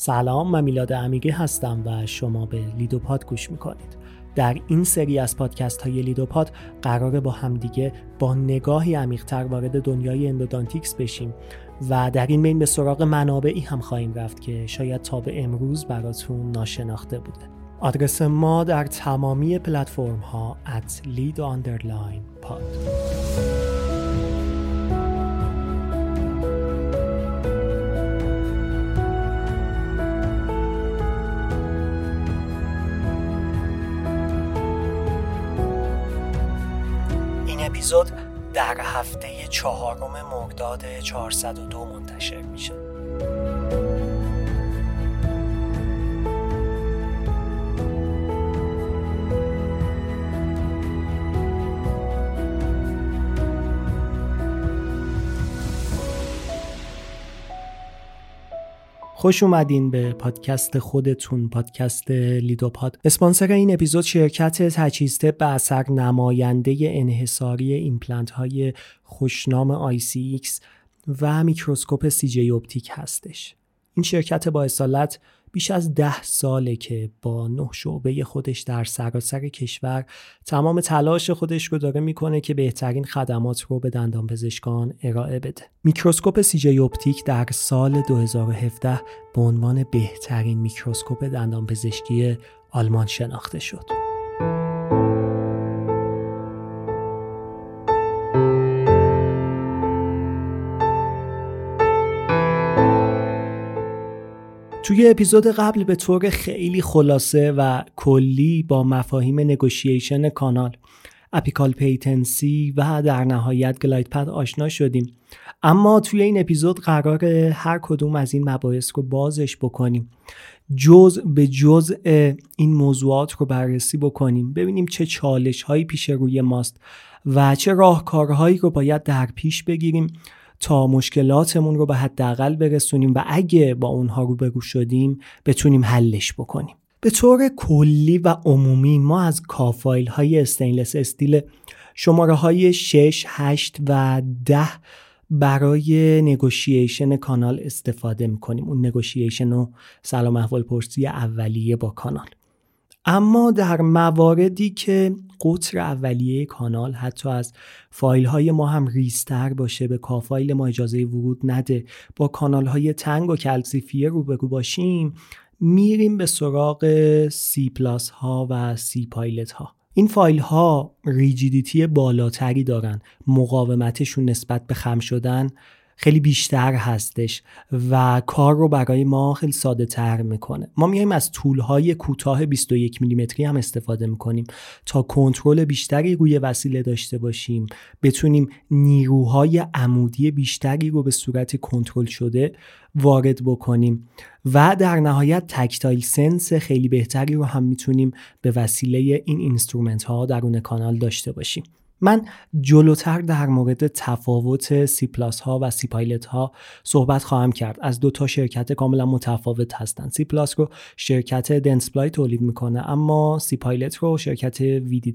سلام من میلاد امیری هستم و شما به لیدوپاد گوش می‌کنید. در این سری از پادکست های لیدوپاد قراره با همدیگه با نگاهی عمیقتر وارد دنیای endodontics بشیم و در این بین به سراغ منابعی هم خواهیم رفت که شاید تا به امروز براتون ناشناخته بوده. آدرس ما در تمامی پلتفرم ها at lead underline pod. اپیزود در هفته چهارم مرداد 402 منتشر میشه. خوش اومدین به پادکست خودتون پادکست لیدوپاد. اسپانسر این اپیزود شرکت تجهیز به اثر نماینده انحصاری ایمپلنت های خوشنام ICX و میکروسکوپ CJ Optik هستش. این شرکت با اصالت بیش از ده ساله که با نه شعبه خودش در سراسر کشور تمام تلاش خودش رو داره می‌کنه که بهترین خدمات رو به دندان پزشکان ارائه بده. میکروسکوپ CJ Optik در سال 2017 به عنوان بهترین میکروسکوپ دندان پزشکی آلمان شناخته شد. توی اپیزود قبل به طور خیلی خلاصه و کلی با مفاهیم negotiation کانال apical patency و در نهایت glide path آشنا شدیم. اما توی این اپیزود قراره هر کدوم از این مباحث رو بازش بکنیم. جز به جز این موضوعات رو بررسی بکنیم. ببینیم چه چالش هایی پیش روی ماست و چه راهکارهایی رو باید در پیش بگیریم. تا مشکلاتمون رو به حداقل برسونیم و اگه با اونها روبرو شدیم بتونیم حلش بکنیم. به طور کلی و عمومی ما از کافایل های استینلس استیل شماره های 6, 8 و 10 برای نگوشیشن کانال استفاده می‌کنیم. اون نگوشیشن و سلام احوال پرسی اولیه با کانال. اما در مواردی که قطر اولیه کانال حتی از فایل های ما هم ریستر باشه به K-file ما اجازه ورود نده با کانال های تنگ و calcifié روبرو باشیم میریم به سراغ C plus ها و C pilot ها. این فایل ها rigidity بالاتری دارن مقاومتشون نسبت به خم شدن خیلی بیشتر هستش و کار رو برای ما خیلی ساده تر می‌کنه. ما میایم از طول های کوتاه 21 میلیمتری هم استفاده می‌کنیم تا کنترل بیشتری روی وسیله داشته باشیم. بتونیم نیروهای عمودی بیشتری رو به صورت کنترل شده وارد بکنیم و در نهایت tactile sense خیلی بهتری رو هم می‌تونیم به وسیله این instrument ها درون کانال داشته باشیم. من جلوتر در مورد تفاوت C plus ها و C pilot ها صحبت خواهم کرد. از دو تا شرکت کاملا متفاوت هستند C plus رو شرکت Dentsply تولید می‌کنه اما C-Pilot رو شرکت VDW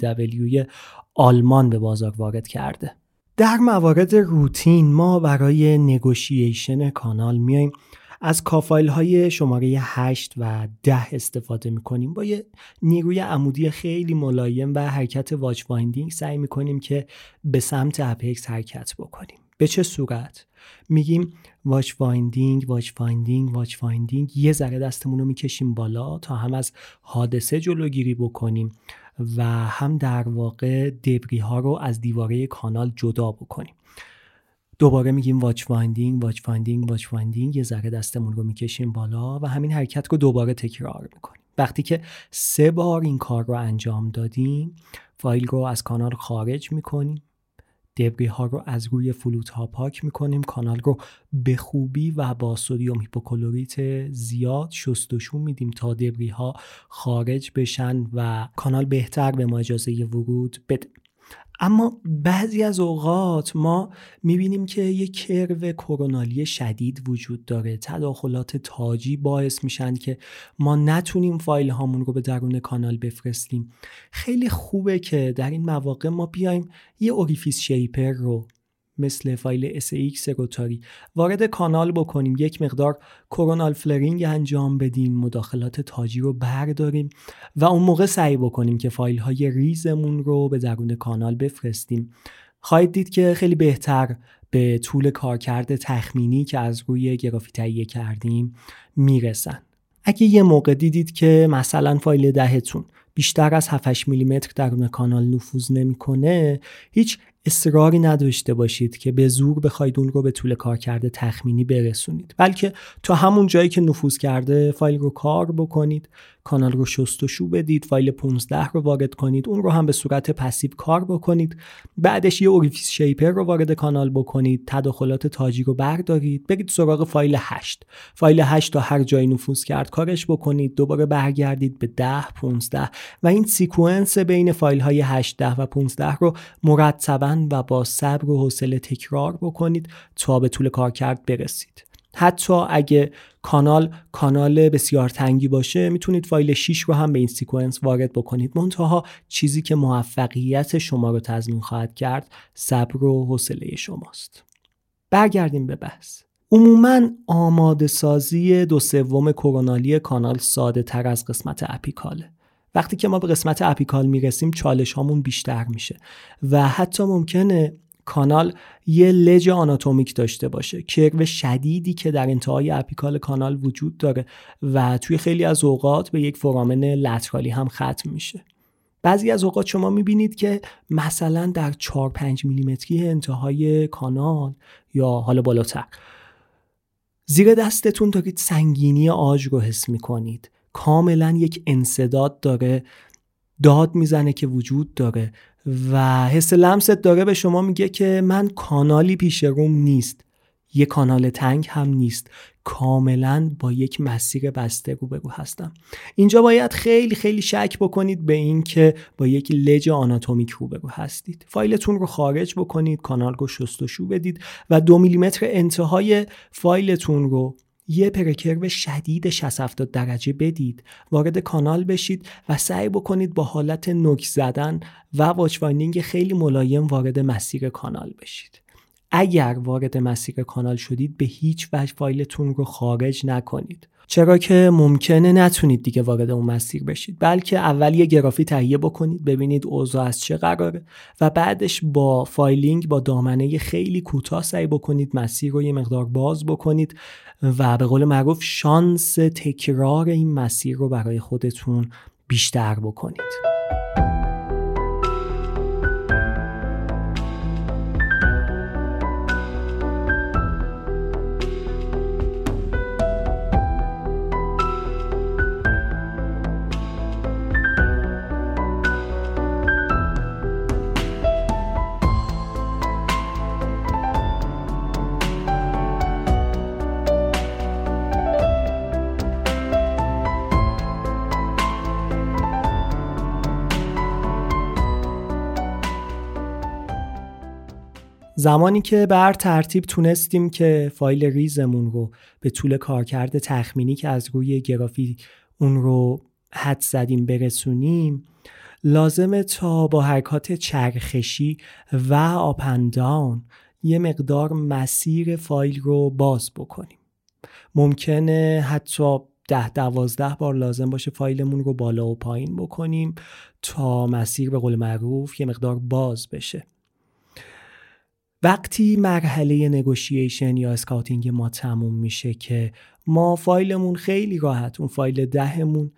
آلمان به بازار وارد کرده. در موارد روتین ما برای negotiation کانال میایم از K-file های شماره 8 و 10 استفاده می‌کنیم. با یه نیروی عمودی خیلی ملایم و حرکت watch winding سعی می‌کنیم که به سمت apex حرکت بکنیم. به چه صورت؟ میگیم watch winding watch winding watch winding یه ذره دستمون رو می‌کشیم بالا تا هم از حادثه جلوگیری بکنیم و هم در واقع debris ها رو از دیواره کانال جدا بکنیم. دوباره میگیم watch winding watch winding watch winding یه ذره دستمون رو می‌کشیم بالا و همین حرکت رو دوباره تکرار می‌کنیم. وقتی که سه بار این کار رو انجام دادیم فایل رو از کانال خارج می‌کنیم debris ها رو از روی flute ها پاک می‌کنیم کانال رو به خوبی و با sodium hypochlorite زیاد شستشون میدیم تا debris ها خارج بشن و کانال بهتر به ما اجازه ورود بده. اما بعضی از اوقات ما می‌بینیم که یک curve coronal ی شدید وجود داره. تداخلات تاجی باعث میشن که ما نتونیم فایل هامون رو به درون کانال بفرستیم. خیلی خوبه که در این مواقع ما بیایم یه orifice shaper رو مثل فایل SX rotary وارد کانال بکنیم. یک مقدار coronal flaring انجام بدیم. مداخلات تاجی رو برداریم و اون موقع سعی بکنیم که فایل های ریزمون رو به درون کانال بفرستیم. خواهید دید که خیلی بهتر به طول کارکرد تخمینی که از روی گرافی تهیه کردیم می‌رسن. اگه یه موقع دیدید که مثلا فایل دهتون بیشتر از 7 میلیمتر درون کانال نفوذ نمی‌کنه هیچ اصراری نداشته باشید که به زور بخواید اون رو به طول کارکرد تخمینی برسونید. بلکه تا همون جایی که نفوذ کرده فایل رو کار بکنید کانال رو شستشو بدید فایل 15 رو وارد کنید اون رو هم به صورت passive کار بکنید. بعدش یه orifice shaper رو وارد کانال بکنید تداخلات تاجی رو بردارید. برید سراغ فایل 8 فایل 8 تا هر جایی نفوذ کرد کارش بکنید. دوباره برگردید به 10 15 و این sequence بین فایل های 8 10 و 15 رو مرتبا و با صبر و حوصله تکرار بکنید تا به طول کار کرد برسید. حتی اگه کانال کانال بسیار تنگی باشه می‌تونید فایل 6 رو هم به این sequence وارد بکنید. منتها چیزی که موفقیت شما رو تضمین خواهد کرد صبر و حوصله شماست. برگردیم به بحث. عموما آماده سازی دو سوم کرونالی کانال ساده تر از قسمت اپیکاله. وقتی که ما به قسمت اپیکال می‌رسیم چالش هامون بیشتر میشه و حتی ممکنه کانال یه لج آناتومیک داشته باشه کرو شدیدی که در انتهای اپیکال کانال وجود داره و توی خیلی از اوقات به یک فرامن لترالی هم ختم میشه. بعضی از اوقات شما می‌بینید که مثلا در 4 5 میلیمتری انتهای کانال یا حالا بالاتر زیر دستتون دارید سنگینی آج رو حس می‌کنید. کاملا یک انصداد داره داد می‌زنه که وجود داره و حس لمست داره به شما میگه که من کانالی پیش روم نیست. یه کانال تنگ هم نیست. کاملا با یک مسیر بسته روبرو هستم. اینجا باید خیلی خیلی شک بکنید به این که با یک لج آناتومیک روبرو هستید. فایلتون رو خارج بکنید کانال رو شستشو بدید و دو میلیمتر انتهای فایلتون رو یه پرکرو شدید 60 درجه بدید وارد کانال بشید و سعی بکنید با حالت نوک زدن و واچ خیلی ملایم وارد مسیر کانال بشید. اگر وارد مسیر کانال شدید به هیچ وجه فایلتون رو خارج نکنید. چرا که ممکنه نتونید دیگه وارد اون مسیر بشید بلکه اول یه گرافی تهیه بکنید ببینید اوضاع از چه قراره و بعدش با فایلینگ با دامنه خیلی کوتاه سعی بکنید مسیر رو یه مقدار باز بکنید و به قول معروف شانس تکرار این مسیر رو برای خودتون بیشتر بکنید. زمانی که بر ترتیب تونستیم که فایل ریزمون رو به طول کارکرد تخمینی که از روی گرافی اون رو حد زدیم برسونیم لازمه تا با حرکات چرخشی و آپندان یه مقدار مسیر فایل رو باز بکنیم. ممکنه حتی ده دوازده بار لازم باشه فایلمون رو بالا و پایین بکنیم تا مسیر به قول معروف یه مقدار باز بشه. وقتی مرحله نگوشیشن یا اسکاتینگ ما تموم میشه که ما فایلمون خیلی راحت اون فایل دهمون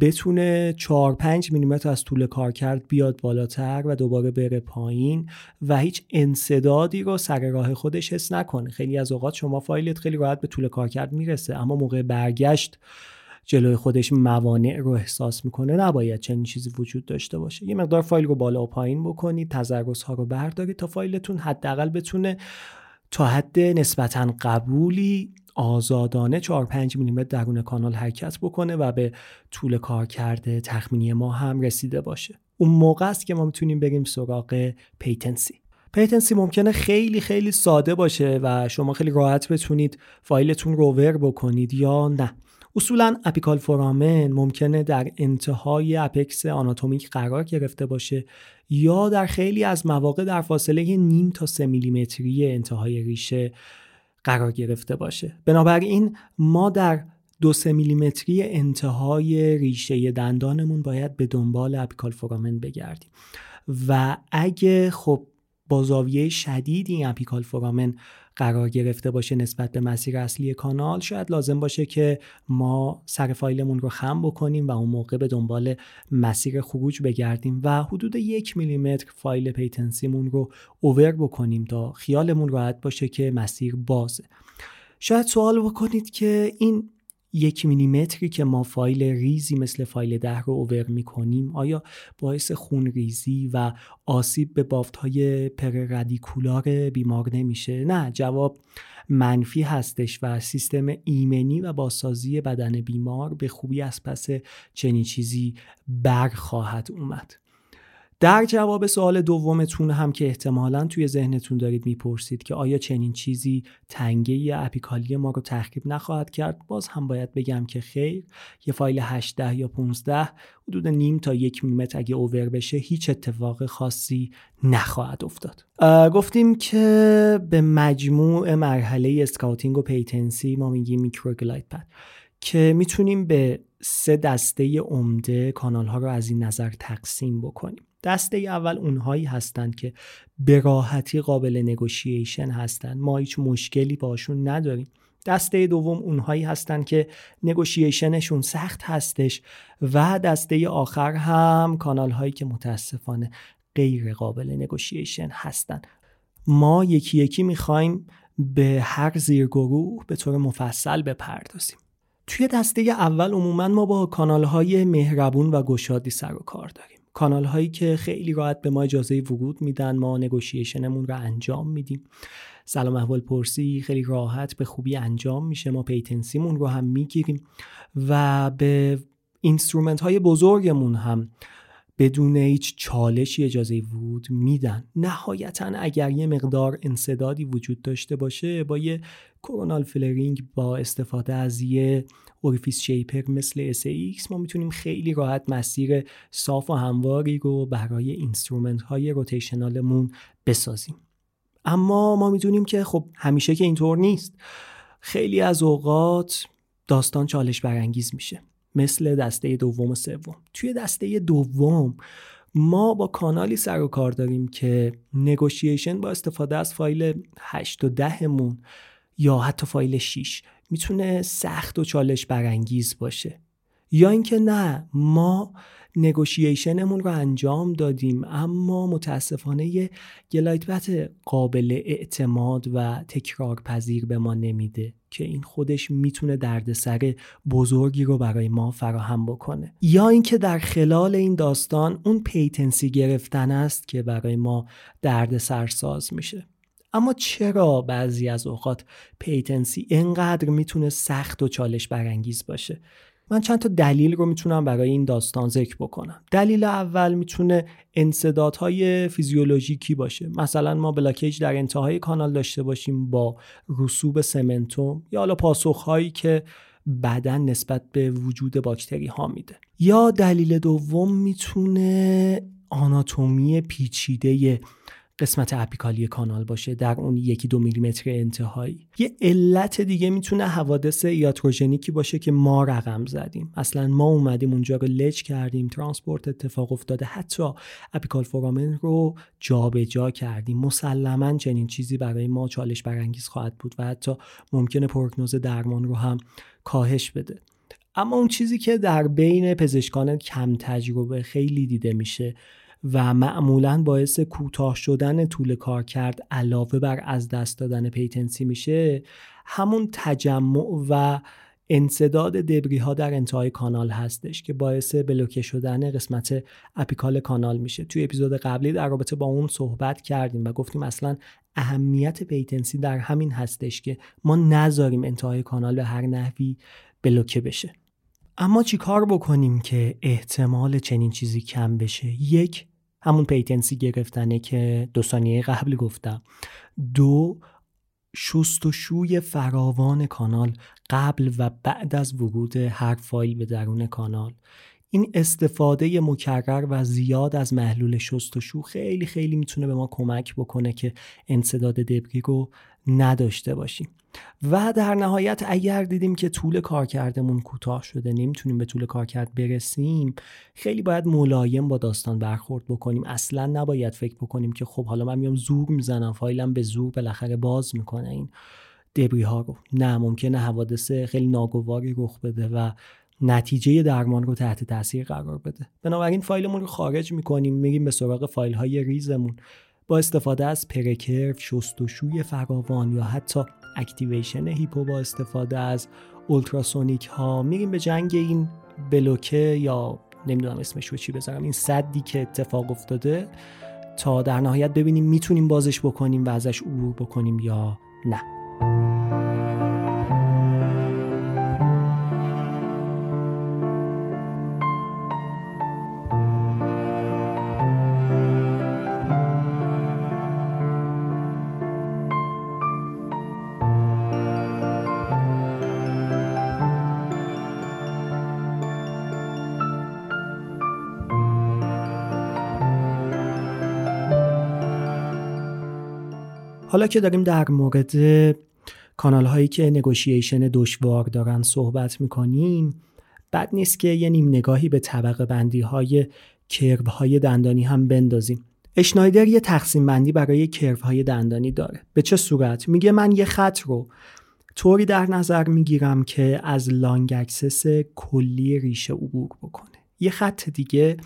بتونه 4 5 میلیمتر از طول کار کرد بیاد بالاتر و دوباره بره پایین و هیچ انصدادی رو سر راه خودش حس نکنه. خیلی از اوقات شما فایلت خیلی راحت به طول کار کرد می‌رسه اما موقع برگشت جلوی خودش موانع رو احساس می‌کنه نباید چنین چیزی وجود داشته باشه. یه مقدار فایل رو بالا و پایین بکنید تضرس ها رو بردارید تا فایلتون حداقل بتونه تا حد نسبتا قبولی آزادانه 4 5 میلیمتر درون کانال حرکت بکنه و به طول کارکرد تخمینی ما هم رسیده باشه. اون موقع است که ما می‌تونیم بریم سراغ patency. patency ممکنه خیلی خیلی ساده باشه و شما خیلی راحت بتونید فایلتون رو over بکنید یا نه. اصولا apical foramen ممکنه در انتهای apex آناتومیک قرار گرفته باشه یا در خیلی از مواقع در فاصله نیم تا سه میلیمتری انتهای ریشه قرار گرفته باشه. بنابراین ما در دو سه میلیمتری انتهای ریشه دندانمون باید به دنبال apical foramen بگردیم. و اگه خب با زاویه شدید این apical foramen قرار گرفته باشه نسبت به مسیر اصلی کانال شاید لازم باشه که ما سر فایلمون رو خم بکنیم و اون موقع به دنبال مسیر خروج بگردیم و حدود یک میلیمتر فایل patency مون رو over بکنیم تا خیالمون راحت باشه که مسیر بازه. شاید سوال بکنید که این یک میلیمتری که ما فایل ریزی مثل فایل ده رو over می‌کنیم آیا باعث خون ریزی و آسیب به بافت های پرردیکولار بیمار نمیشه؟ نه جواب منفی هستش و سیستم ایمنی و بازسازی بدن بیمار به خوبی از پس چنین چیزی برخواهد اومد در جواب سوال دومتون هم که احتمالا توی ذهنتون دارید می‌پرسید که آیا چنین چیزی تنگه یا اپیکالی ما رو تخریب نخواهد کرد باز هم باید بگم که خیر. یه فایل 18 یا 15 حدود نیم تا یک میلیمتر اگه over بشه هیچ اتفاق خاصی نخواهد افتاد. گفتیم که به مجموع مرحله scouting و patency ما میگیم micro glide path که می‌تونیم به سه دسته عمده کانال ها رو از این نظر تقسیم بکنیم. دسته اول اونهایی هستند که به راحتی قابل negotiation هستند. ما هیچ مشکلی باشون نداریم. دسته دوم اونهایی هستند که نگوشیشنشون سخت هستش و دسته آخر هم کانال هایی که متاسفانه غیر قابل نگوشیشن هستند. ما یکی یکی می‌خوایم به هر زیرگروه به طور مفصل بپردازیم. توی دسته اول عموما ما با کانال های مهربون و گشادی سر و کار داریم. کانال هایی که خیلی راحت به ما اجازه ورود میدن ما نگوشیشنمون رو انجام میدیم. سلام احوال پرسی خیلی راحت به خوبی انجام میشه. ما patency مون رو هم می‌گیریم و به instrument های بزرگمون هم بدون هیچ چالشی اجازه ورود میدن. نهایتا اگر یه مقدار انسدادی وجود داشته باشه با یه coronal flaring با استفاده از یه orifice shaper مثل SX ما می‌تونیم خیلی راحت مسیر صاف و همواری رو برای instrument های rotational مون بسازیم. اما ما می‌دونیم که خب همیشه که اینطور نیست. خیلی از اوقات داستان چالش برانگیز میشه. مثل دسته دوم و سوم. توی دسته دوم ما با کانالی سر و کار داریم که نگوشیشن با استفاده از فایل 8 و 10 مون یا حتی فایل 6 می‌تونه سخت و چالش برانگیز باشه. یا اینکه نه ما negotiation مون رو انجام دادیم اما متاسفانه یه glide قابل اعتماد و تکرار پذیر به ما نمیده. که این خودش می‌تونه دردسر بزرگی رو برای ما فراهم بکنه. یا اینکه در خلال این داستان اون patency گرفتن است که برای ما دردسر ساز میشه. اما چرا بعضی از اوقات patency اینقدر می‌تونه سخت و چالش برانگیز باشه؟ من چند تا دلیل رو می‌تونم برای این داستان ذکر بکنم. دلیل اول می‌تونه انسدادهای فیزیولوژیکی باشه. مثلا ما blockage در انتهای کانال داشته باشیم با رسوب cementum یا حالا پاسخهایی که بدن نسبت به وجود باکتری ها میده. یا دلیل دوم می‌تونه آناتومی پیچیده قسمت apical ی کانال باشه در اون یکی دو میلیمتر انتهایی. یه علت دیگه می‌تونه حوادث iatrogenic ی باشه که ما رقم زدیم. اصلا ما اومدیم اونجا رو لچ کردیم transport اتفاق افتاده. حتی apical foramen رو جابجا جا کردیم. مسلما چنین چیزی برای ما چالش برانگیز خواهد بود و حتی ممکنه پروگنوز درمان رو هم کاهش بده. اما اون چیزی که در بین پزشکان کم تجربه خیلی دیده میشه و معمولا باعث کوتاه شدن طول کارکرد علاوه بر از دست دادن patency میشه همون تجمع و انسداد debris ها در انتهای کانال هستش که باعث بلوکه شدن قسمت apical کانال میشه. توی اپیزود قبلی در رابطه با اون صحبت کردیم و گفتیم اصلا اهمیت patency در همین هستش که ما نذاریم انتهای کانال به هر نحوی بلوکه بشه. اما چیکار بکنیم که احتمال چنین چیزی کم بشه؟ یک همون patency گرفتنه که دو ثانیه قبل گفتم. دو شست و شوی فراوان کانال قبل و بعد از ورود هر فایل به درون کانال. این استفاده مکرر و زیاد از محلول شستشو خیلی خیلی می‌تونه به ما کمک بکنه که انصداد دبری رو نداشته باشیم. و در نهایت اگر دیدیم که طول کارکردمون کوتاه شده نمی‌تونیم به طول کارکرد برسیم خیلی باید ملایم با داستان برخورد بکنیم. اصلا نباید فکر بکنیم که خب حالا من میام زور می‌زنم فایلم به زور بالاخره باز می‌کنه. این دبری ها رو. نه ممکنه حوادث خیلی ناگواری رخ بده و نتیجه درمان رو تحت تاثیر قرار بده. بنابراین فایلمون رو خارج می‌کنیم میریم به سراغ فایل های ریزمون. استفاده از precurve شستشوی فراوان یا حتی activation hypo با استفاده از اولتراسونیک ها میریم به جنگ این بلوکه یا نمی‌دونم اسمش رو چی بذارم این سدی که اتفاق افتاده تا در نهایت ببینیم می‌تونیم بازش بکنیم و ازش عبور بکنیم یا نه. حالا که داریم در مورد کانال هایی که negotiation دشوار دارن صحبت می‌کنیم بد نیست که یه نیم نگاهی به طبقه بندی های curve های دندانی هم بندازیم. اشنایدر یه تقسیم بندی برای curve های دندانی داره. به چه صورت؟ میگه من یه خط رو طوری در نظر می‌گیرم که از long axis کلی ریشه عبور بکنه. یه خط دیگه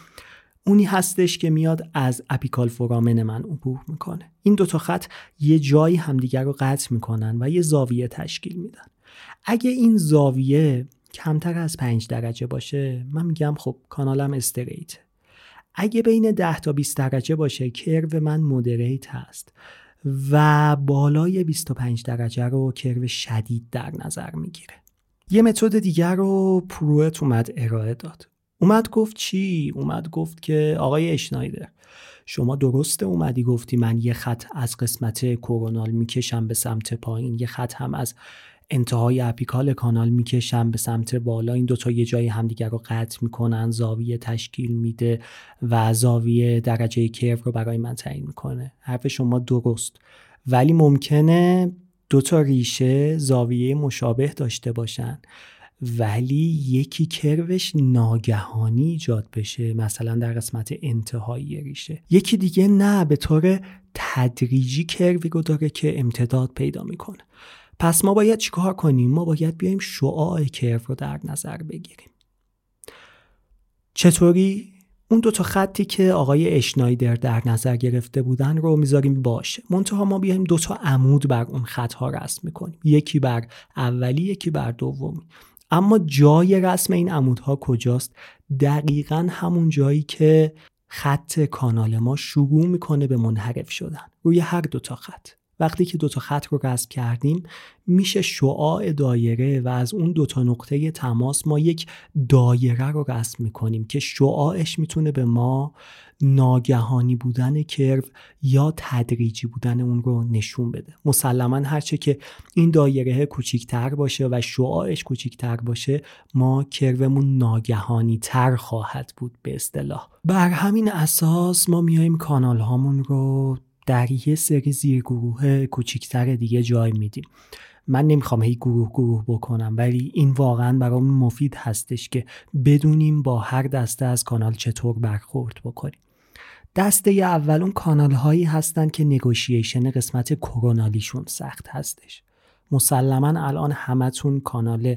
اونی هستش که میاد از apical foramen من عبور می‌کنه. این دوتا خط یه جایی همدیگر رو قطع می‌کنن و یه زاویه تشکیل میدن. اگه این زاویه کمتر از 5 درجه باشه من میگم خب کانالم استریت. اگه بین 10 تا 20 درجه باشه کرو من مدریت هست و بالای 25 درجه رو کرو شدید در نظر می‌گیره. یه متد دیگر رو پروت اومد ارائه داد. اومد گفت چی؟ اومد گفت که آقای اشنایدر شما درسته اومدی گفتی من یه خط از قسمت کورونال می‌کشم به سمت پایین یه خط هم از انتهای اپیکال کانال می‌کشم به سمت بالا. این دوتا یه جایی همدیگر رو قطع می‌کنن زاویه تشکیل میده و زاویه درجه کرو رو برای من تعیین می‌کنه. حرف شما درست. ولی ممکنه دوتا ریشه زاویه مشابه داشته باشن. ولی یکی کروش ناگهانی ایجاد بشه مثلا در قسمت انتهایی ریشه. یکی دیگه نه به طور تدریجی کروی رو داره که امتداد پیدا می‌کنه. پس ما باید چیکار کنیم؟ ما باید بیایم شعاع کرو رو در نظر بگیریم. چطوری؟ اون دو تا خطی که آقای اشنایدر در نظر گرفته بودن رو می‌ذاریم باشه. منتها ما بیایم دو تا عمود بر اون خط ها رسم می‌کنیم. یکی بر اولی یکی بر دومی. اما جای رسم این عمودها کجاست؟ دقیقا همون جایی که خط کانال ما شروع می‌کنه به منحرف شدن روی هر دوتا خط. وقتی که دوتا خط رو رسم کردیم میشه شعاع دایره و از اون دوتا نقطه تماس ما یک دایره رو رسم می‌کنیم که شعاعش می‌تونه به ما ناگهانی بودن کرو یا تدریجی بودن اون رو نشون بده. مسلما هرچه که این دایره کوچیکتر باشه و شعاعش کوچیکتر باشه ما کرومون ناگهانی تر خواهد بود به اصطلاح. بر همین اساس ما میایم کانال هامون رو در یه سری زیرگروه کوچیکتر دیگه جای میدیم. من نمی‌خوام هی گروه گروه بکنم ولی این واقعا برام مفید هستش که بدونیم با هر دسته از کانال چطور برخورد بکنیم. دسته اول اون کانال هایی هستن که نگوشیشن قسمت کرونالیشون سخت هستش. مسلما الان همتون کانال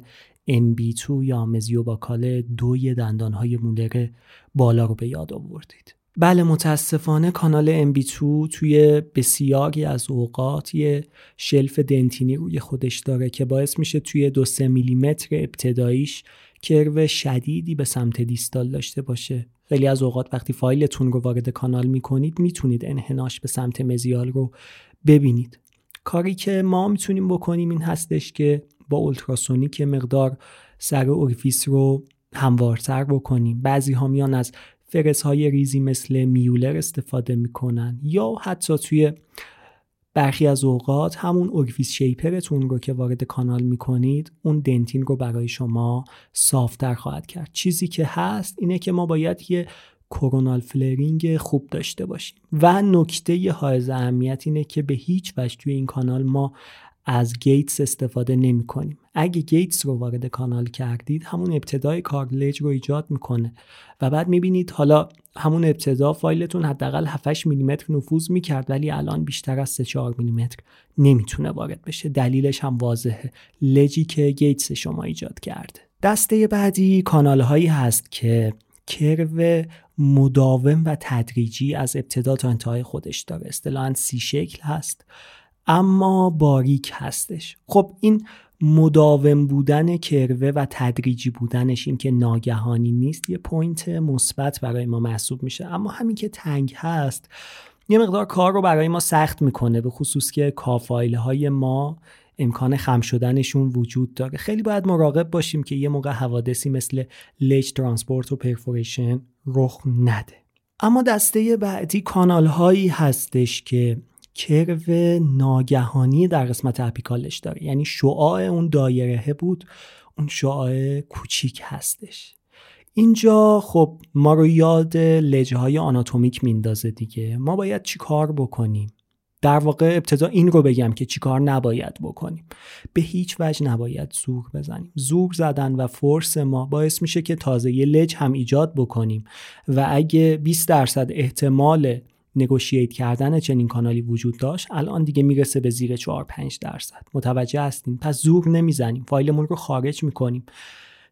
NB2 یا مزیوباکال دوی دندان های مولر بالا رو به یاد آوردید. بله متاسفانه کانال MB2 توی بسیاری از اوقات یه شلف دنتینی روی خودش داره که باعث میشه توی دو سه میلیمتر ابتداییش کرو شدیدی به سمت دیستال داشته باشه. خیلی از اوقات وقتی فایلتون رو وارد کانال می‌کنید می‌تونید انحناش به سمت مزیال رو ببینید. کاری که ما می‌تونیم بکنیم این هستش که با اولتراسونیک مقدار سر orifice رو هموارتر بکنیم. بعضی ها میان از فرزهای ریزی مثل Müller استفاده می‌کنن یا حتی توی برخی از اوقات همون orifice shaper تون رو که وارد کانال می‌کنید اون dentin رو برای شما صافتر خواهد کرد. چیزی که هست اینه که ما باید یه coronal flaring خوب داشته باشیم. و نکته حائز اهمیت اینه که به هیچ وجه توی این کانال ما از Gates استفاده نمی کنیم. اگه Gates رو وارد کانال کردید همون ابتدای کارلج رو ایجاد می‌کنه و بعد می‌بینید حالا همون ابتدا فایلتون حداقل 7 میلیمتر نفوذ می‌کرد ولی الان بیشتر از 3 4 میلیمتر نمی‌تونه وارد بشه. دلیلش هم واضحه. ledge ی که Gates شما ایجاد کرده دسته بعدی کانال هایی هست که curve مداوم و تدریجی از ابتدا تا انتهای خودش داره. اصطلاحا C شکل هست. اما باریک هستش. خب این مداوم بودن curve و تدریجی بودنش این که ناگهانی نیست یه point مثبت برای ما محسوب میشه. اما همین که تنگ هست یه مقدار کار رو برای ما سخت می‌کنه به خصوص که K-file های ما امکان خم شدنشون وجود داره. خیلی باید مراقب باشیم که یه موقع حوادثی مثل ledge transport و perforation رخ نده. اما دسته بعدی کانال هایی هستش که curve ناگهانی در قسمت apical ش داره. یعنی شعاع اون دایره بود اون شعاع کوچیک هستش. اینجا خب ما رو یاد لجه های آناتومیک میندازه دیگه. ما باید چی کار بکنیم؟ در واقع ابتدا این رو بگم که چیکار نباید بکنیم. به هیچ وجه نباید زور بزنیم. زور زدن و فرس ما باعث میشه که تازه یه لج هم ایجاد بکنیم. و اگه 20 درصد احتمال نگوشییت کردن چنین کانالی وجود داشت الان دیگه می‌رسه به زیر 4 5 درصد. متوجه هستیم. پس زور نمی‌زنیم. فایلمون رو خارج می‌کنیم.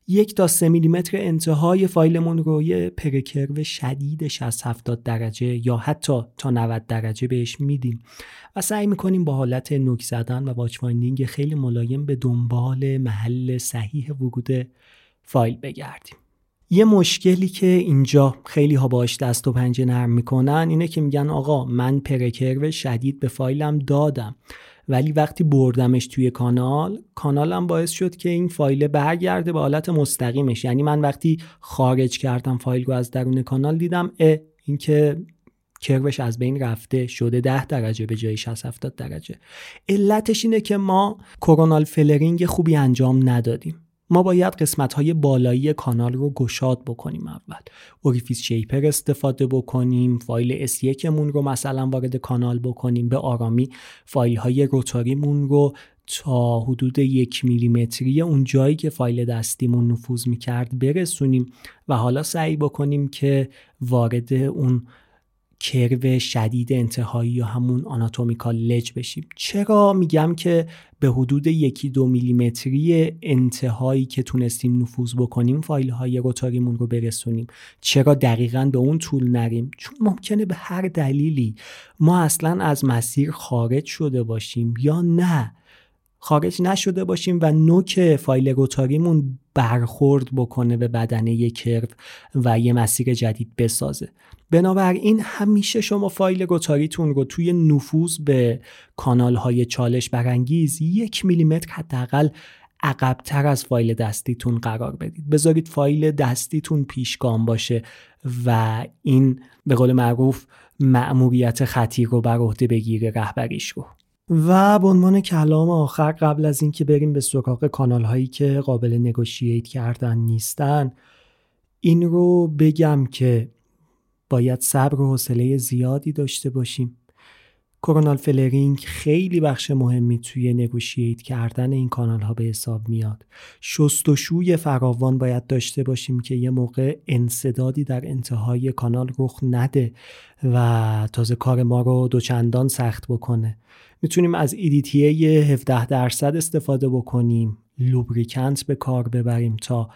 یک تا سه میلیمتر انتهای فایلمون رو یه پرکرو شدید 60 70 درجه یا حتی تا 90 درجه بهش میدیم. و سعی می‌کنیم با حالت نوک زدن و واچ خیلی ملایم به دنبال محل صحیح ورود فایل بگردیم. یه مشکلی که اینجا خیلی ها باش دست و پنجه نرم می‌کنن اینه که میگن آقا من پرکرو شدید به فایلم دادم ولی وقتی بردمش توی کانال کانالم باعث شد که این فایل برگرده به حالت مستقیمش. یعنی من وقتی خارج کردم فایل رو از درون کانال دیدم اه اینکه curve ش از بین رفته شده 10 درجه به جای 60 70 درجه. علتش اینه که ما coronal flaring خوبی انجام ندادیم. ما باید قسمت های بالایی کانال رو گشاد بکنیم اول. orifice shaper استفاده بکنیم فایل S1 مون رو مثلا وارد کانال بکنیم به آرامی فایل های rotary مون رو تا حدود یک میلیمتری اون جایی که فایل دستیمون نفوذ می‌کرد برسونیم و حالا سعی بکنیم که وارد اون کرو شدید انتهایی یا همون آناتومیکال لج بشیم. چرا میگم که به حدود یکی دو میلیمتری انتهایی که تونستیم نفوذ بکنیم فایل های روتاریمون رو برسونیم؟ چرا دقیقا به اون طول نریم؟ چون ممکنه به هر دلیلی ما اصلا از مسیر خارج شده باشیم یا نه. خارج نشده باشیم و نوک فایل روتاریمون برخورد بکنه به بدنه کرو و یه مسیر جدید بسازه. بنابراین همیشه شما فایل روتاریتون رو توی نفوذ به کانال های چالش برانگیز یک میلیمتر حداقل عقبتر از فایل دستیتون قرار بدید. بذارید فایل دستیتون پیشگام باشه و این به قول معروف مأموریت خطیر رو بر عهده بگیره رهبریش رو. و به عنوان کلام آخر قبل از اینکه بریم به سراغ کانال هایی که قابل نگوشییت کردن نیستن این رو بگم که باید صبر و حوصله زیادی داشته باشیم. کورونال فلرینگ خیلی بخش مهمی توی نگوشییت کردن این کانال ها به حساب میاد. شستشوی فراوان باید داشته باشیم که یه موقع انصدادی در انتهای کانال رخ نده و تازه کار ما رو دوچندان سخت بکنه. می‌تونیم از EDTA 17 درصد استفاده بکنیم لوبریکنت به کار ببریم تا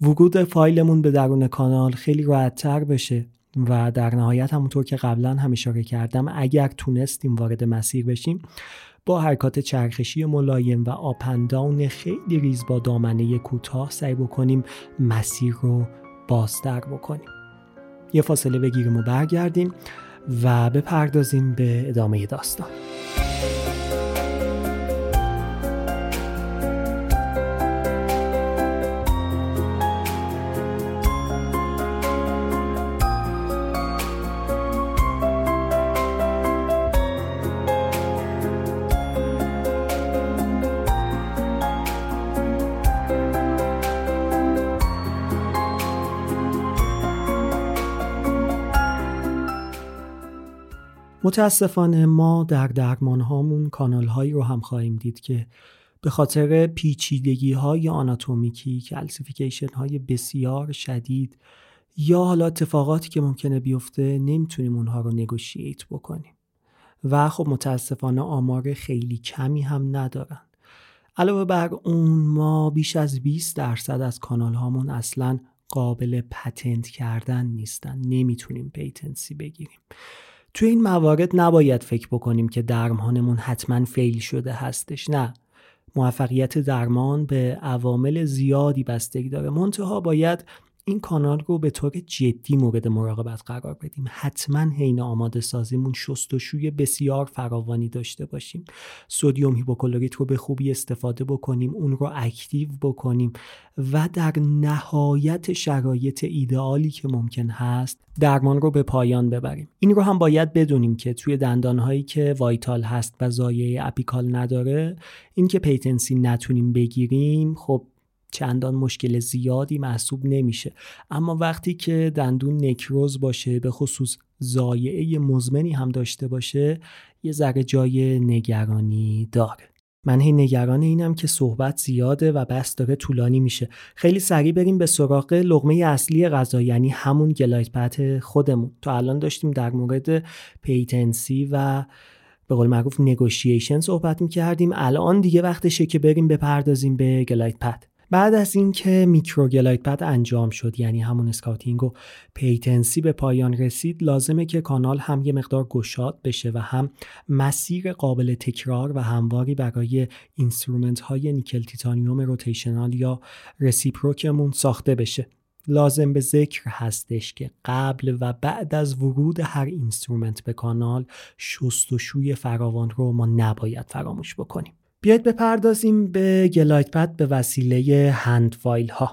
ورود فایلمون به درون کانال خیلی راحتتر بشه. و در نهایت همونطور که قبلا هم اشاره کردم اگر تونستیم وارد مسیر بشیم با حرکات چرخشی ملایم و آپنداون خیلی ریز با دامنه کوتاه سعی بکنیم مسیر رو بازتر بکنیم. یه فاصله بگیریم و برگردیم و بپردازیم به ادامه داستان. متاسفانه ما در درمان هامون کانال هایی رو هم خواهیم دید که به خاطر پیچیدگی های آناتومیکی calcification های بسیار شدید یا حالا اتفاقاتی که ممکنه بیفته نمی‌تونیم اونها رو negotiate بکنیم. و خب متاسفانه آمار خیلی کمی هم ندارن. علاوه بر اون ما بیش از 20 درصد از کانال هامون اصلا قابل patent کردن نیستن. نمی‌تونیم patency بگیریم. تو این موارد نباید فکر بکنیم که درمانمون حتما fail شده هستش. نه. موفقیت درمان به عوامل زیادی بستگی داره. منتها باید این کانال رو به طور جدی مورد مراقبت قرار بدیم. حتما حین آماده سازیمون شستشوی بسیار فراوانی داشته باشیم. sodium hypochlorite رو به خوبی استفاده بکنیم اون رو active بکنیم و در نهایت شرایط ایدئالی که ممکن هست درمان رو به پایان ببریم. این رو هم باید بدونیم که توی دندانهایی که vital هست و ضایعه apical نداره این که patency نتونیم بگیریم خب چندان مشکل زیادی محسوب نمیشه. اما وقتی که دندون نکروز باشه به خصوص ضایعه مزمنی هم داشته باشه یه ذره جای نگرانی داره. من هی نگران اینم که صحبت زیاده و بس داره طولانی میشه. خیلی سریع بریم به سراغ لقمه اصلی غذا یعنی همون glide path خودمون. تا الان داشتیم در مورد patency و به قول معروف negotiation صحبت می‌کردیم. الان دیگه وقتشه که بریم بپردازیم به glide path بعد از اینکه micro glide path انجام شد یعنی همون scouting و patency به پایان رسید لازمه که کانال هم یه مقدار گشاد بشه و هم مسیر قابل تکرار و همواری برای instrument های nickel titanium rotational یا reciproc مون ساخته بشه. لازم به ذکر هستش که قبل و بعد از ورود هر instrument به کانال شستشوی فراوان رو ما نباید فراموش بکنیم. بیاید بپردازیم به glide path به وسیله hand file ها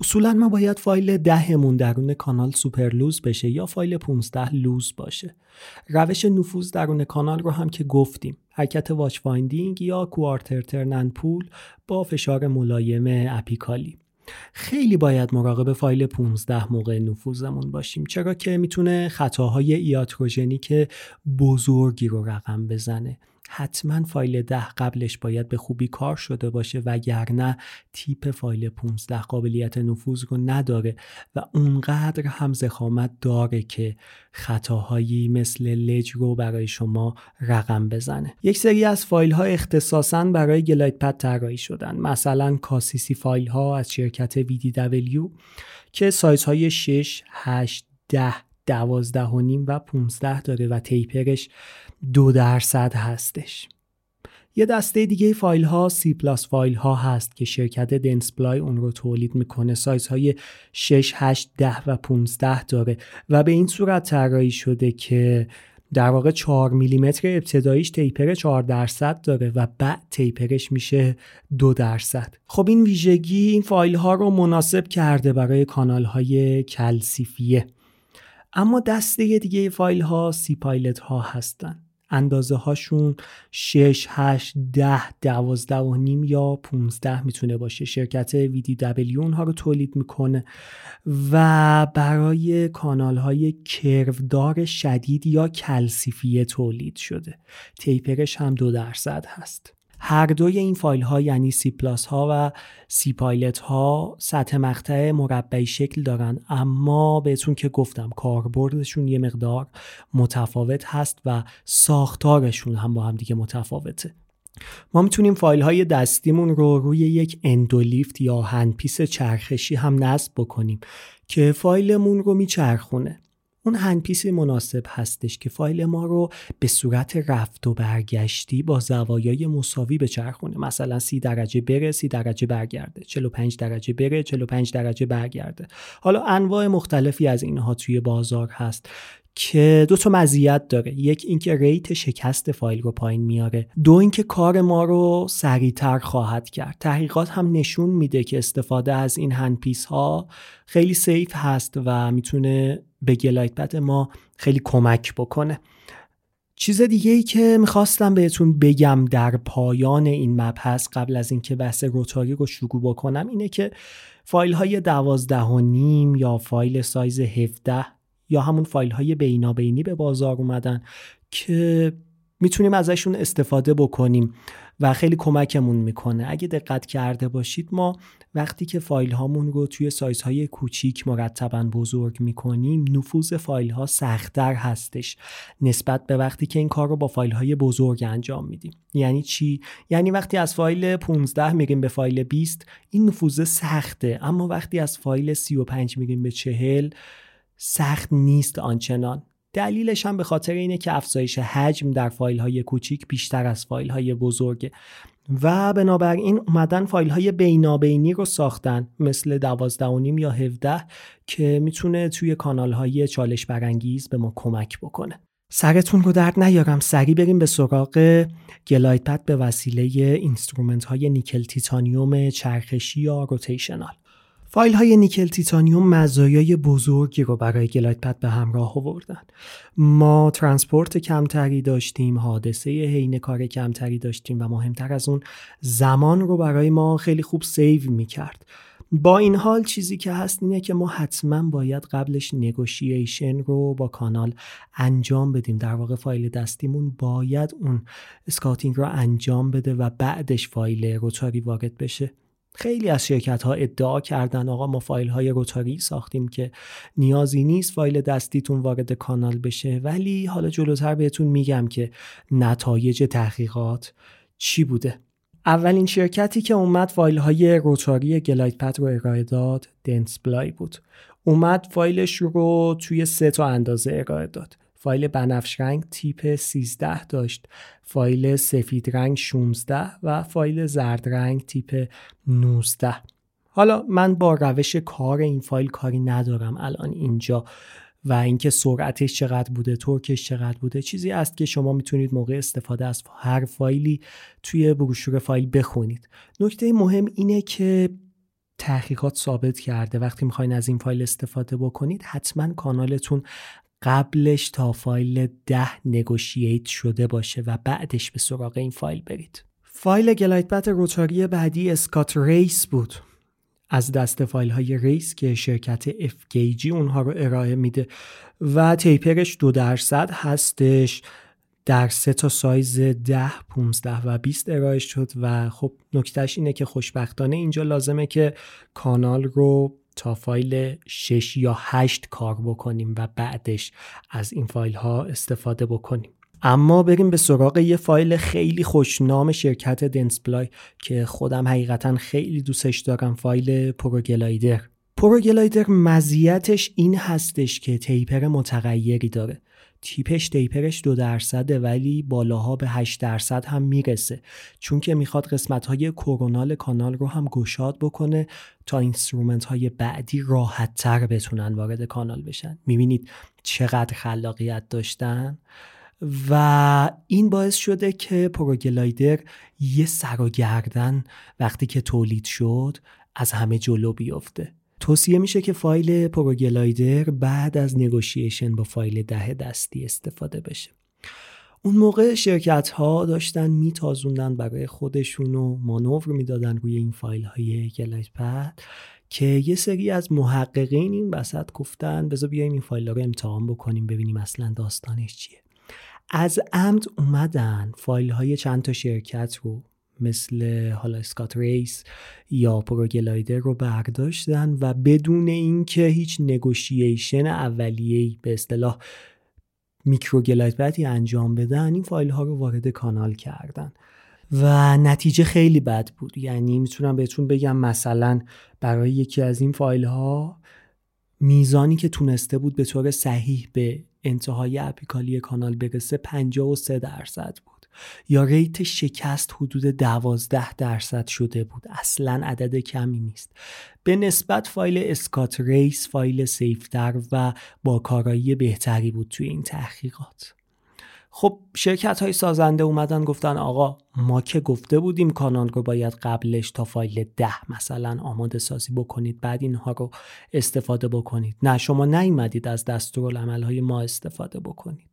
اصولا ما باید فایل دهمون درون کانال super loose بشه یا فایل 15 loose باشه. روش نفوذ درون کانال رو هم که گفتیم. حرکت watch winding یا quarter turn and pull با فشار ملایم اپیکالی. خیلی باید مراقب فایل 15 موقع نفوذمون باشیم چرا که می‌تونه خطاهای ایاتروژنیک بزرگی رو رقم بزنه. حتما فایل ده قبلش باید به خوبی کار شده باشه وگرنه تیپ فایل 15 قابلیت نفوذ رو نداره و اونقدر هم زخامت داره که خطاهایی مثل لج رو برای شما رقم بزنه. یک سری از فایل ها اختصاصا برای glide path طراحی شدن. مثلا کاسیسی فایل ها از شرکت VDW که سایز های 6 8 10 12 و نیم و 15 داره و taper ش دو درصد هستش. یه دسته دیگه فایل ها C plus فایل ها هست که شرکت Dentsply اون رو تولید می‌کنه. سایز های 6, 8, 10 و 15 داره و به این صورت طراحی شده که در واقع 4 میلیمتر ابتداییش تیپر 4 درصد داره و بعد تیپرش میشه 2 درصد. خب این ویژگی این فایل ها رو مناسب کرده برای کانال های کلسیفیه. اما دسته دیگه فایل ها سی پایلت ها هستن. اندازه هاشون 6, 8, 10, 12 و نیم یا 15 می‌تونه باشه. شرکت VDW اونها رو تولید می‌کنه و برای کانال های curve دار شدید یا calcified تولید شده. taper ش هم دو درصد هست. هر دوی این فایل ها یعنی C plus ها و C-Pilot ها سطح مقطع مربعی شکل دارن. اما بهتون که گفتم کاربردشون یه مقدار متفاوت هست و ساختارشون هم با هم دیگه متفاوته. ما می‌تونیم فایل های دستیمون رو روی یک Endo Lift یا handpiece چرخشی هم نصب بکنیم که فایلمون رو میچرخونه. اون handpiece مناسب هستش که فایل ما رو به صورت رفت و برگشتی با زوایای مساوی بچرخونه. مثلا سی درجه بره سی درجه برگرده. 45 درجه بره 45 درجه برگرده. حالا انواع مختلفی از اینها توی بازار هست که دو تا مزیت داره. یک اینکه rate شکست فایل رو پایین میاره. دو اینکه کار ما رو سریعتر خواهد کرد. تحقیقات هم نشون میده که استفاده از این handpiece ها خیلی safe هست و می‌تونه به glide path ما خیلی کمک بکنه. چیز دیگه ای که می‌خواستم بهتون بگم در پایان این مبحث قبل از اینکه بحث rotary رو شروع بکنم اینه که فایل های دوازده و نیم یا فایل سایز 17 یا همون فایل های بینابینی به بازار اومدن که می‌تونیم ازشون استفاده بکنیم. و خیلی کمکمون می‌کنه. اگه دقت کرده باشید ما وقتی که فایل هامون رو توی سایز های کوچیک مرتبا بزرگ می‌کنیم نفوذ فایل ها سختتر هستش نسبت به وقتی که این کار رو با فایل های بزرگ انجام میدیم. یعنی چی؟ یعنی وقتی از فایل 15 میریم به فایل 20 این نفوذ سخته. اما وقتی از فایل 35 میریم به 40 سخت نیست آنچنان. دلیلش هم به خاطر اینه که افزایش حجم در فایل های کوچیک بیشتر از فایل های بزرگه. و بنابراین اومدن فایل های بینابینی رو ساختن مثل 12 یا 17 که می‌تونه توی کانال های چالش برانگیز به ما کمک بکنه. سرتون رو درد نیارم. سریع بریم به سراغ glide path به وسیله instrument های nickel titanium چرخشی یا rotational. فایل های nickel titanium مزایای بزرگی رو برای glide path به همراه آوردن. ما transport کمتری داشتیم حادثه حین کار کمتری داشتیم و مهمتر از اون زمان رو برای ما خیلی خوب save می‌کرد. با این حال چیزی که هست اینه که ما حتما باید قبلش negotiation رو با کانال انجام بدیم. در واقع فایل دستیمون باید اون scouting رو انجام بده و بعدش فایل rotary وارد بشه. خیلی از شرکت ها ادعا کردن آقا ما فایل های rotary ساختیم که نیازی نیست فایل دستیتون وارد کانال بشه. ولی حالا جلوتر بهتون میگم که نتایج تحقیقات چی بوده؟ اولین شرکتی که اومد فایل های rotary glide path رو ارائه داد Dentsply بود. اومد فایلش رو توی سه تا اندازه ارائه داد. فایل بنفش رنگ tip 13 داشت فایل سفید رنگ 16 و فایل زرد رنگ tip 19 حالا من با روش کار این فایل کاری ندارم الان اینجا و اینکه سرعتش چقدر بوده torque ش چقدر بوده چیزی است که شما می‌تونید موقع استفاده از هر فایلی توی بروشور فایل بخونید. نکته مهم اینه که تحقیقات ثابت کرده. وقتی می‌خواین از این فایل استفاده بکنید حتما کانالتون قبلش تا فایل ده negotiate شده باشه و بعدش به سراغ این فایل برید. فایل glide rotary بعدی Scout RaCe بود. از دسته فایل های RaCe که شرکت FKG اونها رو ارائه میده و taper ش دو درصد هستش. در سه تا سایز 10, 15 و 20 ارائه شد و خب نکتهش اینه که خوشبختانه اینجا لازمه که کانال رو تا فایل 6 یا 8 کار بکنیم و بعدش از این فایل ها استفاده بکنیم. اما بریم به سراغ یه فایل خیلی خوشنام شرکت Dentsply که خودم حقیقتا خیلی دوستش دارم فایل ProGlider. ProGlider مزیتش این هستش که taper متغیری داره. tip ش taper ش دو درصده ولی بالاها به 8 درصد هم می‌رسه. چون که می‌خواد قسمت های coronal کانال رو هم گشاد بکنه تا instrument های بعدی راحت تر بتونن وارد کانال بشن. می‌بینید چقدر خلاقیت داشتن. و این باعث شده که ProGlider یه سر و گردن وقتی که تولید شد از همه جلو بیفته. توصیه میشه که فایل ProGlider بعد از negotiation با فایل ده دستی استفاده بشه. اون موقع شرکت ها داشتن میتازوندن برای خودشون و مانور می‌دادن روی این فایل های glide path که یه سری از محققین این وسط گفتن بذار بیایم این فایل رو امتحان بکنیم ببینیم اصلا داستانش چیه. از عمد اومدن فایل های چند تا شرکت رو مثل حالا Scout RaCe یا ProGlider رو برداشتن و بدون اینکه هیچ negotiation اولیه‌ای به اصطلاح micro glide انجام بدن این فایل ها رو وارد کانال کردن. و نتیجه خیلی بد بود. یعنی می‌تونم بهتون بگم مثلا برای یکی از این فایل ها میزانی که تونسته بود به طور صحیح به انتهای apical ی کانال برسه 53 درصد بود. یا rate شکست حدود 12 درصد شده بود. اصلا عدد کمی نیست. به نسبت فایل Scout RaCe فایل safe تر و با کارایی بهتری بود توی این تحقیقات. خب شرکت های سازنده اومدن گفتن آقا ما که گفته بودیم کانال رو باید قبلش تا فایل ده مثلا آماده سازی بکنید بعد اینها رو استفاده بکنید. نه شما نیومدید از دستورالعمل های ما استفاده بکنید.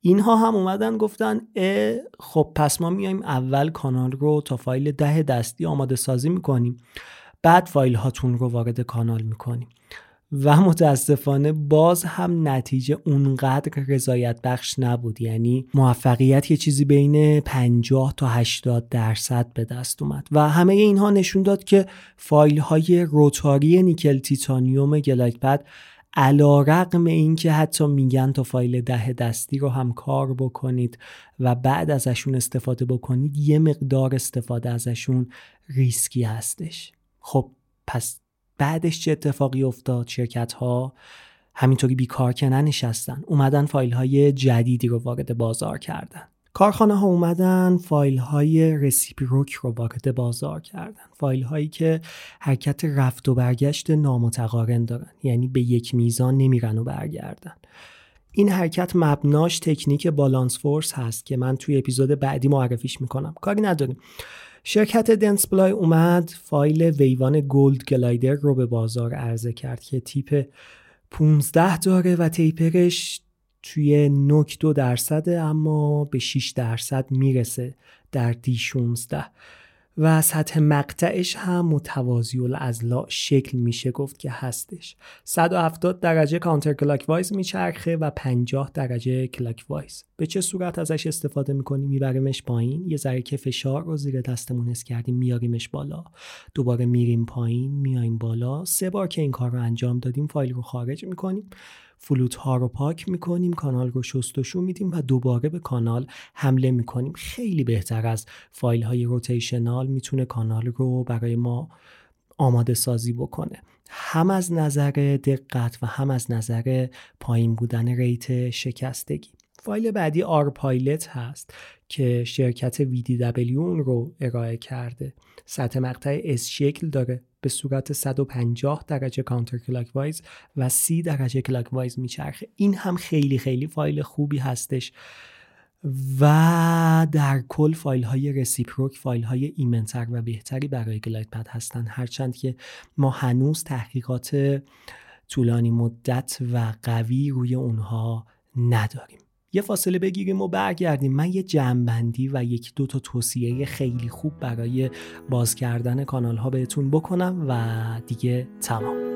اینها هم اومدن گفتن اه خب پس ما میایم اول کانال رو تا فایل ده دستی آماده سازی می‌کنیم بعد فایل هاتون رو وارد کانال می‌کنیم. و متاسفانه باز هم نتیجه اونقدر رضایت بخش نبود. یعنی موفقیت یه چیزی بین 50 تا 80 درصد به دست اومد. و همه اینها نشون داد که فایل های rotary نیکل تیتانیوم glide علی‌رغم این که حتی میگن تا فایل ده دستی رو هم کار بکنید و بعد ازشون استفاده بکنید یه مقدار استفاده ازشون ریسکی هستش. خب پس بعدش چه اتفاقی افتاد؟ شرکت ها همینطوری بیکار که ننشستن اومدن فایل های جدیدی رو وارد بازار کردن. کارخانه ها اومدن فایل های Reciproc رو وارد بازار کردن. فایل هایی که حرکت رفت و برگشت نامتقارن دارن. یعنی به یک میزان نمیرن و برگردن. این حرکت مبناش تکنیک بالانس فورس هست که من توی اپیزود بعدی معرفیش می‌کنم. کاری نداریم. شرکت دنسپلای اومد فایل ویوان گولد گلایدر رو به بازار عرضه کرد که تیپ 15 داره و تیپرش توی نوک دو درصده اما به 6 درصد می‌رسه در D 16 و سطح مقطعش هم متوازی‌الاضلاع شکل میشه گفت که هستش. 170 درجه counter clockwise میچرخه و 50 درجه clockwise به چه صورت ازش استفاده می‌کنیم؟ میبریمش پایین. یه ذره که فشار رو زیر دستمون حس کردیم میاریمش بالا. دوباره میریم پایین میایم بالا. سه بار که این کار رو انجام دادیم فایل رو خارج می‌کنیم. flute ها رو پاک می‌کنیم کانال رو شستشو میدیم و دوباره به کانال حمله می‌کنیم. خیلی بهتر از فایل های rotational می‌تونه کانال رو برای ما آماده سازی بکنه. هم از نظر دقت و هم از نظر پایین بودن rate شکستگی. فایل بعدی R-Pilot هست که شرکت VDW اون رو ارائه کرده. سطح مقطع S شکل داره. به صورت 150 درجه counter clockwise و 30 درجه clockwise میچرخه. این هم خیلی خیلی فایل خوبی هستش و در کل فایل های رسیپروک فایل های ایمنتر و بهتری برای گلایت پد هستن. هرچند که ما هنوز تحقیقات طولانی مدت و قوی روی اونها نداریم. یه فاصله بگیریم و برگردیم. من یه جمعبندی و یک دو تا توصیه خیلی خوب برای باز کردن کانال ها بهتون بکنم و دیگه تمام.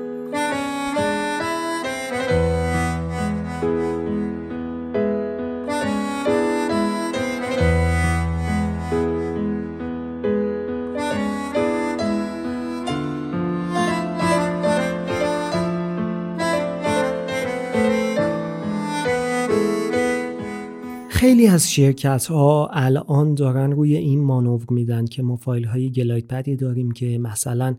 از شرکت ها الان دارن روی این مانور میدن که ما فایل های glide path ی داریم که مثلا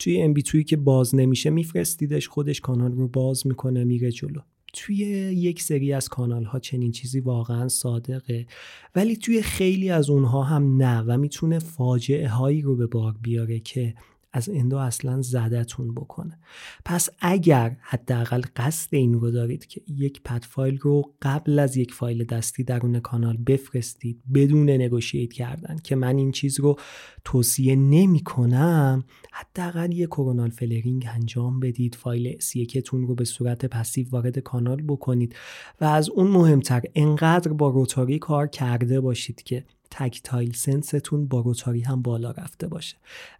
توی MB که باز نمیشه میفرستیدش خودش کانال رو باز می‌کنه میره جلو. توی یک سری از کانال ها چنین چیزی واقعا صادقه. ولی توی خیلی از اونها هم نه و می‌تونه فاجعه هایی رو به بار بیاره که از endo اصلا زدتون بکنه. پس اگر حداقل قصد این رو دارید که یک path file رو قبل از یک فایل دستی درون کانال بفرستید بدون negotiate کردن که من این چیز رو توصیه نمی کنم حداقل یک coronal flaring انجام بدید فایل six تون رو به صورت passive وارد کانال بکنید و از اون مهمتر انقدر با rotary کار کرده باشید که tactile sense تون با rotary هم بالا رفته باشه.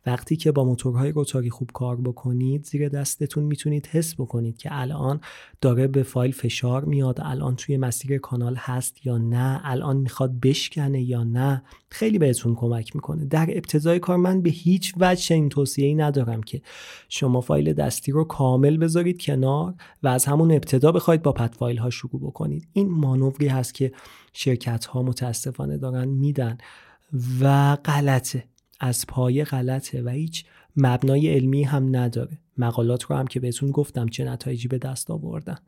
وقتی که با موتورهای rotary خوب کار بکنید زیر دستتون می‌تونید حس بکنید که الان داره به فایل فشار میاد الان توی مسیر کانال هست یا نه الان می‌خواد بشکنه یا نه خیلی بهتون کمک می‌کنه. در ابتدای کار من به هیچ وجه این توصیه ای ندارم که شما فایل دستی رو کامل بذارید کنار و از همون ابتدا بخواید با path file ها شروع بکنید. این مانوری هست که شرکت ها متاسفانه دارن میدن و غلطه. از پایه غلطه و هیچ مبنای علمی هم نداره. مقالات رو هم که بهتون گفتم چه نتایجی به دست آوردن.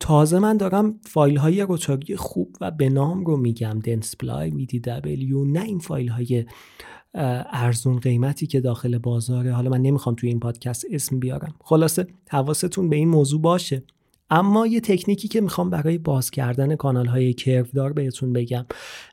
تازه من دارم فایل های rotary خوب و بنام رو میگم. Dentsply VDW نه این فایل های ارزون قیمتی که داخل بازاره. حالا من نمی‌خوام توی این پادکست اسم بیارم. خلاصه حواستون به این موضوع باشه. اما یه تکنیکی که می‌خوام برای باز کردن کانال های بهتون بگم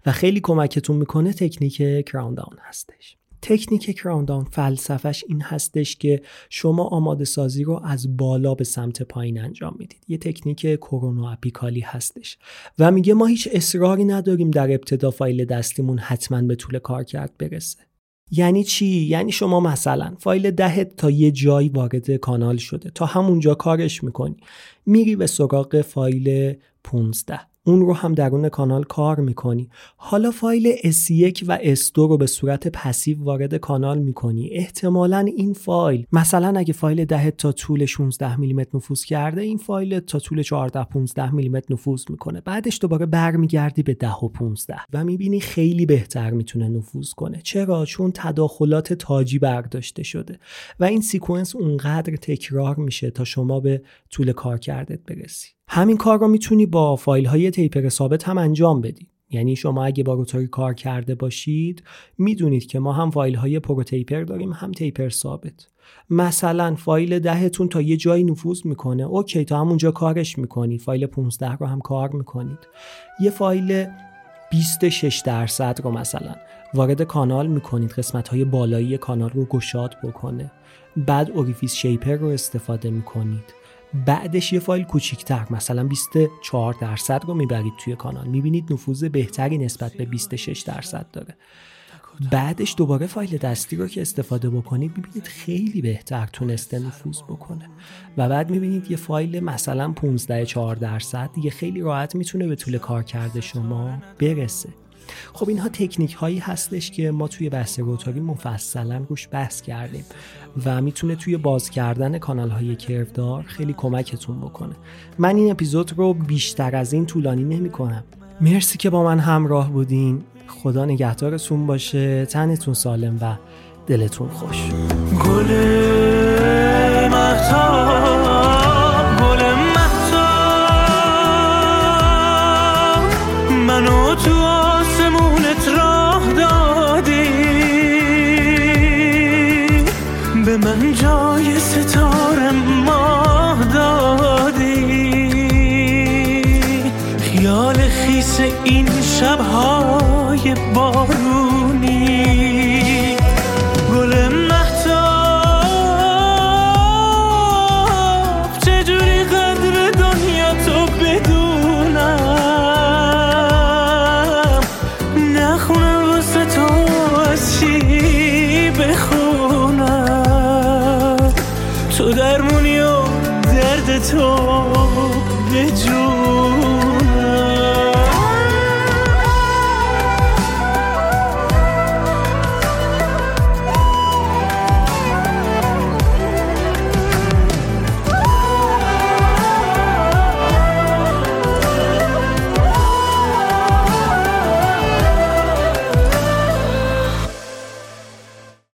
و خیلی کمکتون می‌کنه تکنیک کراون داون هستش. تکنیک کراون داون فلسفش این هستش که شما آماده سازی رو از بالا به سمت پایین انجام می‌دید. یه تکنیک کرونا اپیکالی هستش و میگه ما هیچ اصراری نداریم در ابتدا فایل دستیمون حتما به طول کار کرد برسه. یعنی چی؟ یعنی شما مثلا فایل دهت تا یه جایی وارد کانال شده تا همونجا کارش می‌کنی. میری به سراغ فایل 15 اون رو هم درون کانال کار می‌کنی. حالا فایل S1 و S2 رو به صورت passive وارد کانال می‌کنی. احتمالا این فایل مثلا اگه فایل 10 تا طول 16 میلیمتر نفوذ کرده این فایل تا طول 14 15 میلیمتر نفوذ می‌کنه. بعدش دوباره برمیگردی به 10 و 15 و می‌بینی خیلی بهتر می‌تونه نفوذ کنه. چرا؟ چون تداخلات تاجی برداشته شده و این sequence اونقدر تکرار میشه تا شما به طول کار کردت برسی. همین کار رو می‌تونی با فایل های taper ثابت هم انجام بدی. یعنی شما اگه با rotary کار کرده باشید می‌دونید که ما هم فایل های ProTaper داریم هم taper ثابت. مثلا فایل دهتون تا یه جایی نفوذ می‌کنه. OK تا همونجا کارش می‌کنی. فایل 15 رو هم کار می‌کنید. یه فایل 26 درصد رو مثلا وارد کانال می‌کنید. قسمت های بالایی کانال رو گشاد بکنه. بعد orifice shaper رو استفاده می‌کنید. بعدش یه فایل کوچیکتر مثلا 24 درصد رو می‌برید توی کانال. می‌بینید نفوذ بهتری نسبت به 26 درصد داره. بعدش دوباره فایل دستی رو که استفاده بکنید می‌بینید خیلی بهتر تونسته نفوذ بکنه. و بعد می‌بینید یه فایل مثلا 15 4 درصد دیگه خیلی راحت می‌تونه به طول کار کرده شما برسه. خب اینها تکنیک هایی هستش که ما توی بحث روتاری مفصلا روش بحث کردیم و می‌تونه توی باز کردن کانال های کردار خیلی کمکتون بکنه. من این اپیزود رو بیشتر از این طولانی نمی کنم مرسی که با من همراه بودین. خدا نگهدارتون باشه. تنتون سالم و دلتون خوش. گل